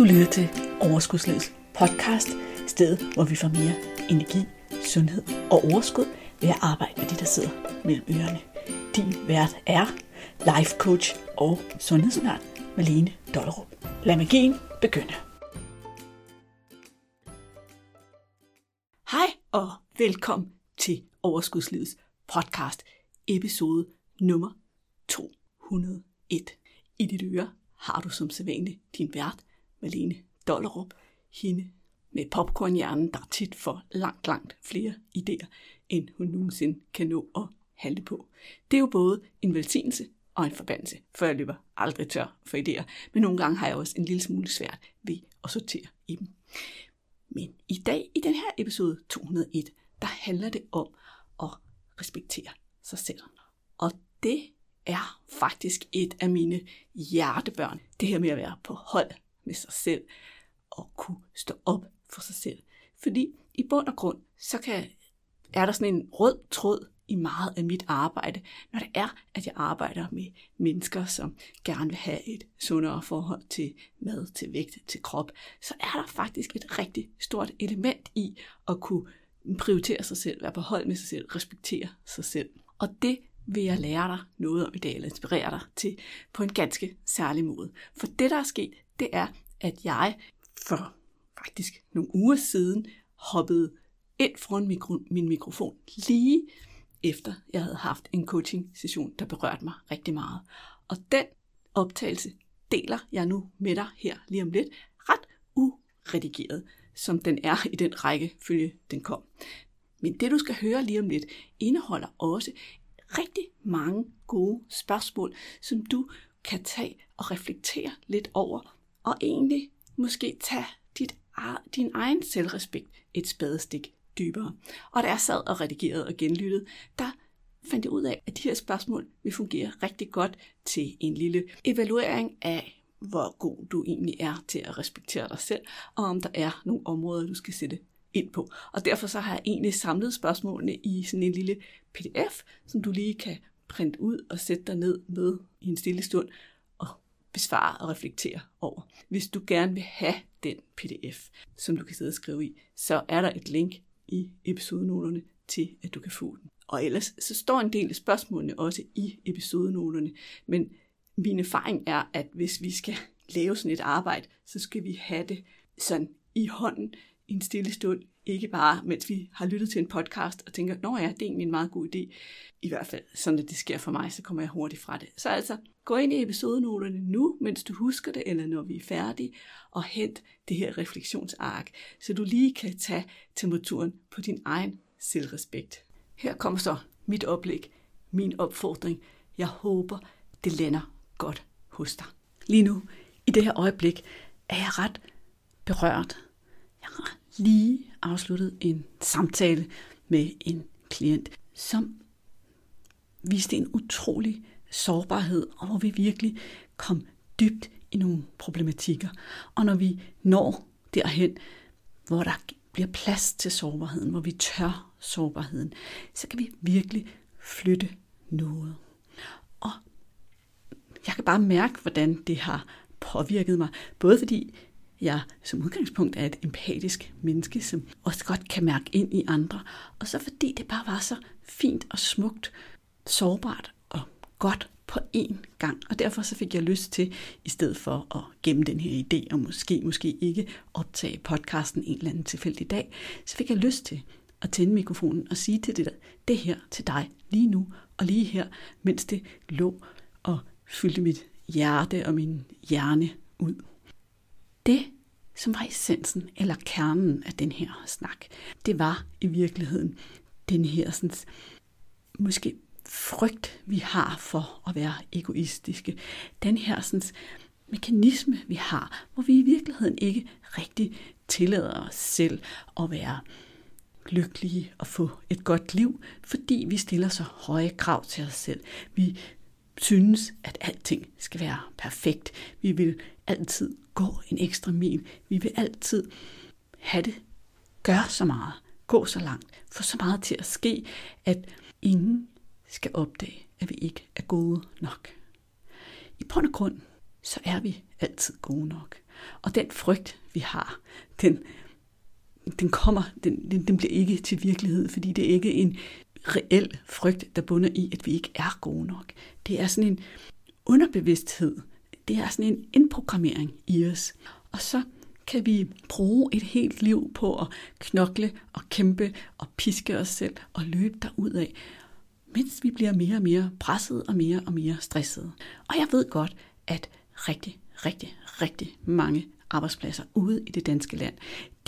Du lytter til Overskudslivets podcast, stedet hvor vi får mere energi, sundhed og overskud ved at arbejde med det, der sidder mellem ørerne. Din vært er life coach og sundhedsundern Malene Dollerup. Lad magien begynde. Hej og velkommen til Overskudslivets podcast, episode nummer 201. I dit øre har du som sædvanligt din vært, Malene Dollerup, hende med popcornhjernen, der tit får langt, langt flere idéer, end hun nogensinde kan nå at handle på. Det er jo både en velsignelse og en forbandelse, for jeg løber aldrig tør for idéer, men nogle gange har jeg også en lille smule svært ved at sortere i dem. Men i dag, i den her episode 201, der handler det om at respektere sig selv. Og det er faktisk et af mine hjertebørn. Det her med at være på hold med sig selv og kunne stå op for sig selv. Fordi i bund og grund, så kan, er der sådan en rød tråd i meget af mit arbejde, når det er, at jeg arbejder med mennesker, som gerne vil have et sundere forhold til mad, til vægt, til krop, så er der faktisk et rigtig stort element i at kunne prioritere sig selv, være på hold med sig selv, respektere sig selv. Og det vil jeg lære dig noget om i dag, eller inspirere dig til på en ganske særlig måde. For det, der er sket, det er, at jeg for faktisk nogle uger siden hoppede ind foran mikro, min mikrofon lige efter jeg havde haft en coaching session, der berørte mig rigtig meget. Og den optagelse deler jeg nu med dig her lige om lidt, ret uredigeret, som den er i den række følge den kom. Men det du skal høre lige om lidt, indeholder også rigtig mange gode spørgsmål, som du kan tage og reflektere lidt over, og egentlig måske tage dit, din egen selvrespekt et spadestik dybere. Og da jeg sad og redigerede og genlyttede, der fandt jeg ud af, at de her spørgsmål vil fungere rigtig godt til en lille evaluering af, hvor god du egentlig er til at respektere dig selv, og om der er nogle områder, du skal sætte ind på. Og derfor så har jeg egentlig samlet spørgsmålene i sådan en lille pdf, som du lige kan printe ud og sætte dig ned med i en stille stund besvare og reflektere over. Hvis du gerne vil have den pdf, som du kan sidde og skrive i, så er der et link i episodenoterne til, at du kan få den. Og ellers så står en del af spørgsmålene også i episodenoterne, men min erfaring er, at hvis vi skal lave sådan et arbejde, så skal vi have det sådan i hånden i en stille stund, ikke bare mens vi har lyttet til en podcast og tænker, nå ja, det er egentlig en meget god idé. I hvert fald, sådan at det sker for mig, så kommer jeg hurtigt fra det. Så altså, gå ind i episodenoterne nu, mens du husker det, eller når vi er færdige, og hent det her refleksionsark, så du lige kan tage temperaturen på din egen selvrespekt. Her kommer så mit oplæg, min opfordring. Jeg håber, det lander godt hos dig. Lige nu, i det her øjeblik, er jeg ret berørt. Lige afsluttet en samtale med en klient, som viste en utrolig sårbarhed, og hvor vi virkelig kom dybt i nogle problematikker. Og når vi når derhen, hvor der bliver plads til sårbarheden, hvor vi tør sårbarheden, så kan vi virkelig flytte noget. Og jeg kan bare mærke, hvordan det har påvirket mig. Både fordi jeg som udgangspunkt er et empatisk menneske, som også godt kan mærke ind i andre. Og så fordi det bare var så fint og smukt, sårbart og godt på én gang. Og derfor så fik jeg lyst til, i stedet for at gemme den her idé, og måske, måske ikke optage podcasten en eller anden tilfældig dag, så fik jeg lyst til at tænde mikrofonen og sige til det, der, det her til dig lige nu, og lige her, mens det lå og fyldte mit hjerte og min hjerne ud. Det, som var essensen eller kernen af den her snak, det var i virkeligheden den her sådan, måske frygt, vi har for at være egoistiske. Den her sådan, mekanisme, vi har, hvor vi i virkeligheden ikke rigtig tillader os selv at være lykkelige og få et godt liv, fordi vi stiller så høje krav til os selv. Vi synes, at alting skal være perfekt. Vi vil altid gå en ekstra mil. Vi vil altid have det, Gør så meget, gå så langt, få så meget til at ske, at ingen skal opdage, at vi ikke er gode nok. I bund og grund, så er vi altid gode nok. Og den frygt, vi har, den, den kommer, den, den, den bliver ikke til virkelighed, fordi det er ikke en reel frygt, der bunder i, at vi ikke er gode nok. Det er sådan en underbevidsthed. Det er sådan en indprogrammering i os. Og så kan vi bruge et helt liv på at knokle og kæmpe og piske os selv og løbe derud af, mens vi bliver mere og mere presset og mere og mere stresset. Og jeg ved godt, at rigtig, rigtig, rigtig mange arbejdspladser ude i det danske land,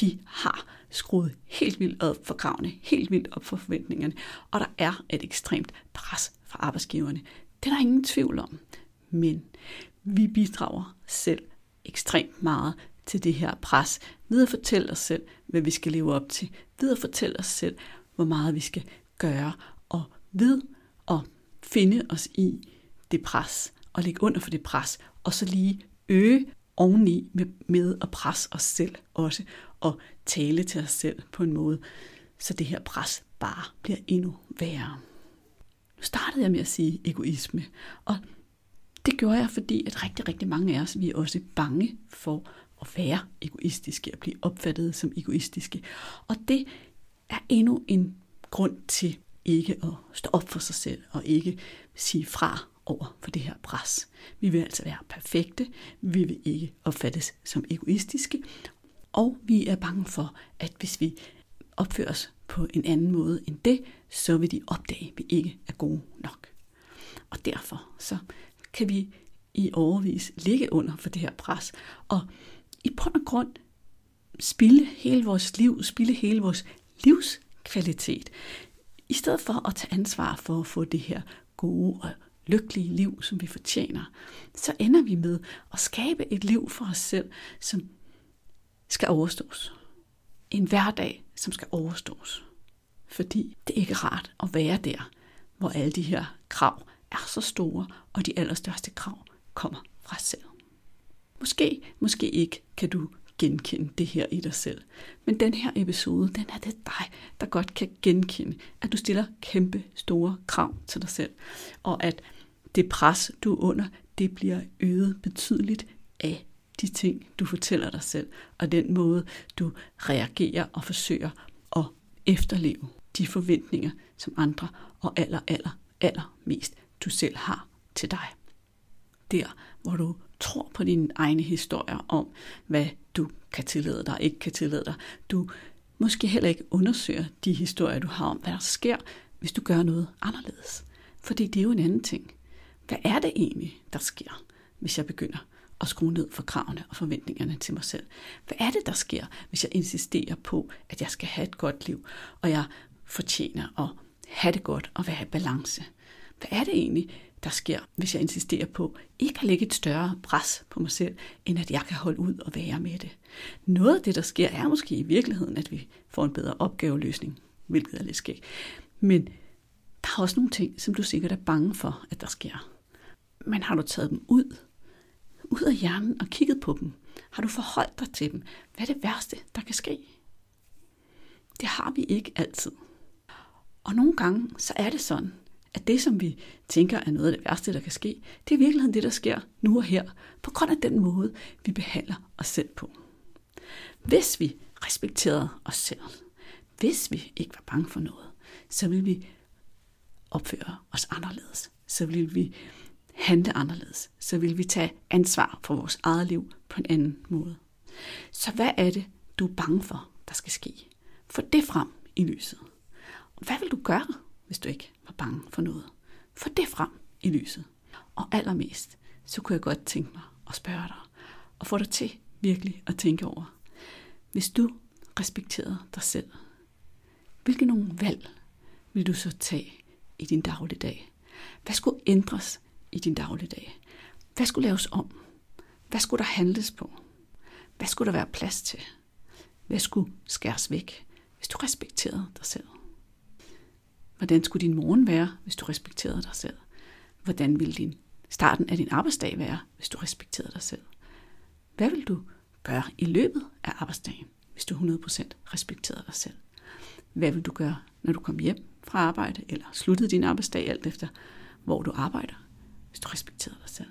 de har skruet helt vildt op for kravene, helt vildt op for forventningerne, og der er et ekstremt pres fra arbejdsgiverne. Det er der ingen tvivl om. Men vi bidrager selv ekstremt meget til det her pres, ved at fortælle os selv, hvad vi skal leve op til, ved at fortælle os selv, hvor meget vi skal gøre, og ved at finde os i det pres, og ligge under for det pres, og så lige øge oveni med, med at presse os selv også, og tale til os selv på en måde, så det her pres bare bliver endnu værre. Nu startede jeg med at sige egoisme, og det gjorde jeg, fordi at rigtig, rigtig mange af os, vi er også bange for at være egoistiske og blive opfattet som egoistiske. Og det er endnu en grund til ikke at stå op for sig selv og ikke sige fra over for det her pres. Vi vil altså være perfekte, vi vil ikke opfattes som egoistiske, og vi er bange for, at hvis vi opfører os på en anden måde end det, så vil de opdage, at vi ikke er gode nok. Og derfor så kan vi i overvis ligge under for det her pres, og i bund og grund spille hele vores liv, spille hele vores livskvalitet, i stedet for at tage ansvar for at få det her gode og lykkelige liv, som vi fortjener, så ender vi med at skabe et liv for os selv, som skal overstås. En hverdag, som skal overstås. Fordi det er ikke rart at være der, hvor alle de her krav er så store, og de allerstørste krav kommer fra selv. Måske, måske ikke kan du genkende det her i dig selv. Men den her episode, den er det dig, der godt kan genkende, at du stiller kæmpe store krav til dig selv. Og at det pres, du er under, det bliver øget betydeligt af de ting, du fortæller dig selv, og den måde, du reagerer og forsøger at efterleve de forventninger, som andre og aller, aller, aller mest du selv har til dig. Der, hvor du tror på dine egne historier om, hvad du kan tillade dig og ikke kan tillade dig. Du måske heller ikke undersøger de historier, du har om, hvad der sker, hvis du gør noget anderledes. Fordi det er jo en anden ting. Hvad er det egentlig, der sker, hvis jeg begynder at skrue ned for kravene og forventningerne til mig selv? Hvad er det, der sker, hvis jeg insisterer på, at jeg skal have et godt liv, og jeg fortjener at have det godt og være i balance? Hvad er det egentlig, der sker, hvis jeg insisterer på ikke at lægge et større pres på mig selv, end at jeg kan holde ud og være med det. Noget af det, der sker, er måske i virkeligheden, at vi får en bedre opgaveløsning, hvilket er lidt skægt. Men der er også nogle ting, som du sikkert er bange for, at der sker. Men har du taget dem ud, ud af hjernen og kigget på dem? Har du forholdt dig til dem? Hvad er det værste, der kan ske? Det har vi ikke altid. Og nogle gange, så er det sådan, at det, som vi tænker er noget af det værste, der kan ske, det er i virkeligheden det, der sker nu og her, på grund af den måde, vi behandler os selv på. Hvis vi respekterede os selv, hvis vi ikke var bange for noget, så ville vi opføre os anderledes. Så ville vi handle anderledes. Så ville vi tage ansvar for vores eget liv på en anden måde. Så hvad er det, du er bange for, der skal ske? Få det frem i lyset. Hvad vil du gøre, hvis du ikke var bange for noget. Få det frem i lyset. Og allermest, så kunne jeg godt tænke mig at spørge dig, og få dig til virkelig at tænke over, hvis du respekterede dig selv, hvilke nogle valg vil du så tage i din dagligdag? Hvad skulle ændres i din dagligdag? Hvad skulle laves om? Hvad skulle der handles på? Hvad skulle der være plads til? Hvad skulle skæres væk, hvis du respekterede dig selv? Hvordan skulle din morgen være, hvis du respekterede dig selv? Hvordan ville din starten af din arbejdsdag være, hvis du respekterede dig selv? Hvad vil du gøre i løbet af arbejdsdagen, hvis du 100% respekterede dig selv? Hvad vil du gøre, når du kom hjem fra arbejde, eller sluttede din arbejdsdag alt efter, hvor du arbejder, hvis du respekterede dig selv?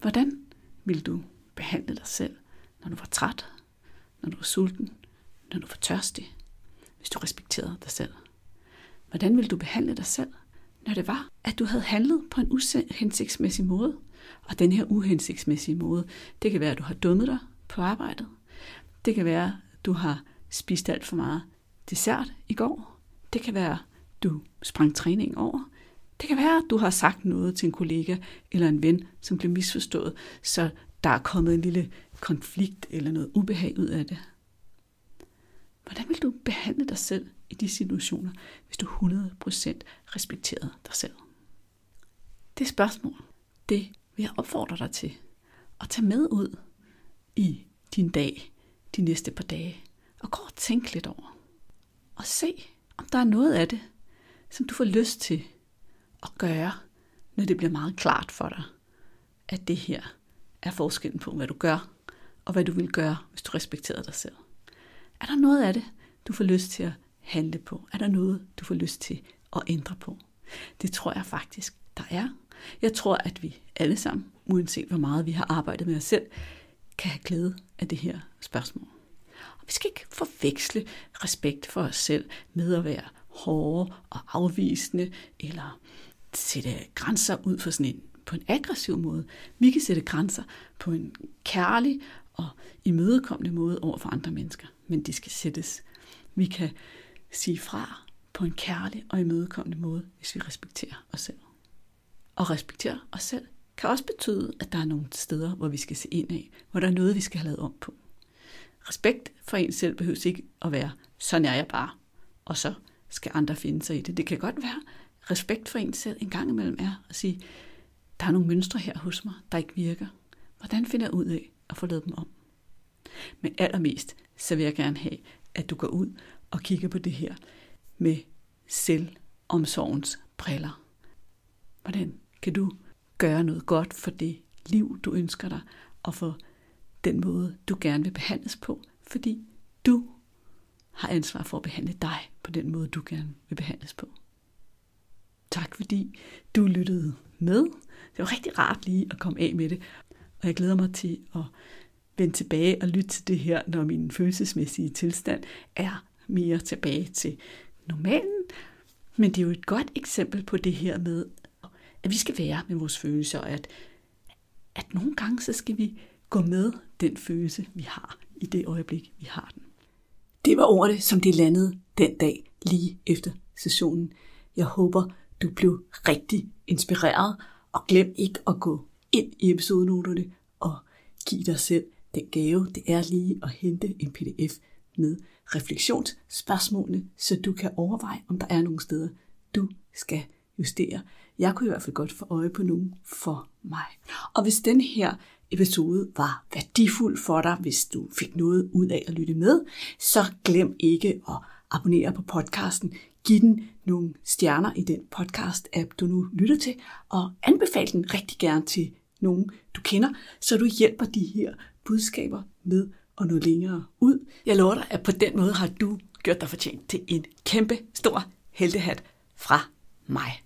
Hvordan vil du behandle dig selv, når du var træt, når du var sulten, når du var tørstig, hvis du respekterede dig selv? Hvordan ville du behandle dig selv, når det var, at du havde handlet på en uhensigtsmæssig måde? Og den her uhensigtsmæssige måde, det kan være, at du har dummet dig på arbejdet. Det kan være, at du har spist alt for meget dessert i går. Det kan være, at du sprang træning over. Det kan være, at du har sagt noget til en kollega eller en ven, som blev misforstået, så der er kommet en lille konflikt eller noget ubehag ud af det. Hvordan vil du behandle dig selv i de situationer, hvis du 100% respekterede dig selv? Det spørgsmål, det vil jeg opfordre dig til at tage med ud i din dag, de næste par dage, og gå og tænk lidt over. Og se, om der er noget af det, som du får lyst til at gøre, når det bliver meget klart for dig, at det her er forskellen på, hvad du gør, og hvad du vil gøre, hvis du respekterer dig selv. Er der noget af det, du får lyst til at handle på? Er der noget, du får lyst til at ændre på? Det tror jeg faktisk, der er. Jeg tror, at vi alle sammen, uanset hvor meget vi har arbejdet med os selv, kan have glæde af det her spørgsmål. Og vi skal ikke forveksle respekt for os selv med at være hårde og afvisende, eller sætte grænser ud for sådan en, på en aggressiv måde. Vi kan sætte grænser på en kærlig og imødekommende måde over for andre mennesker, men de skal sættes. Vi kan sige fra på en kærlig og imødekommende måde, hvis vi respekterer os selv. Og respektere os selv kan også betyde, at der er nogle steder, hvor vi skal se ind af, hvor der er noget, vi skal have lavet om på. Respekt for en selv behøver ikke at være, sådan er jeg bare, og så skal andre finde sig i det. Det kan godt være, respekt for en selv en gang imellem er at sige, der er nogle mønstre her hos mig, der ikke virker. Hvordan finder jeg ud af at få lavet dem om? Men allermest, så vil jeg gerne have, at du går ud og kigger på det her med selvomsorgens briller. Hvordan kan du gøre noget godt for det liv, du ønsker dig, og for den måde, du gerne vil behandles på, fordi du har ansvar for at behandle dig på den måde, du gerne vil behandles på. Tak fordi du lyttede med. Det var rigtig rart lige at komme af med det, og jeg glæder mig til at vende tilbage og lytte til det her, når min følelsesmæssige tilstand er mere tilbage til normalen. Men det er jo et godt eksempel på det her med, at vi skal være med vores følelser, og at, at nogle gange så skal vi gå med den følelse, vi har i det øjeblik, vi har den. Det var ordet, som det landede den dag lige efter sessionen. Jeg håber, du blev rigtig inspireret, og glem ikke at gå ind i episodenoterne og give dig selv den gave, det er lige at hente en pdf med refleksionsspørgsmålene, så du kan overveje, om der er nogle steder, du skal justere. Jeg kunne i hvert fald godt få øje på nogen for mig. Og hvis den her episode var værdifuld for dig, hvis du fik noget ud af at lytte med, så glem ikke at abonnere på podcasten. Giv den nogle stjerner i den podcast-app, du nu lytter til, og anbefal den rigtig gerne til nogen, du kender, så du hjælper de her budskaber med og nå længere ud. Jeg lover dig, at på den måde har du gjort dig fortjent til en kæmpe stor heltehat fra mig.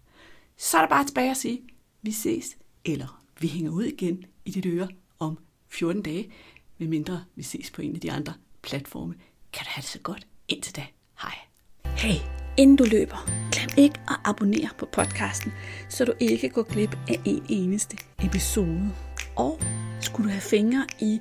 Så er der bare tilbage at sige, vi ses, eller vi hænger ud igen i dit øre om 14 dage, medmindre vi ses på en af de andre platforme. Kan du have det så godt indtil da. Hej. Hey, inden du løber, glem ikke at abonnere på podcasten, så du ikke går glip af en eneste episode. Og skulle du have fingre i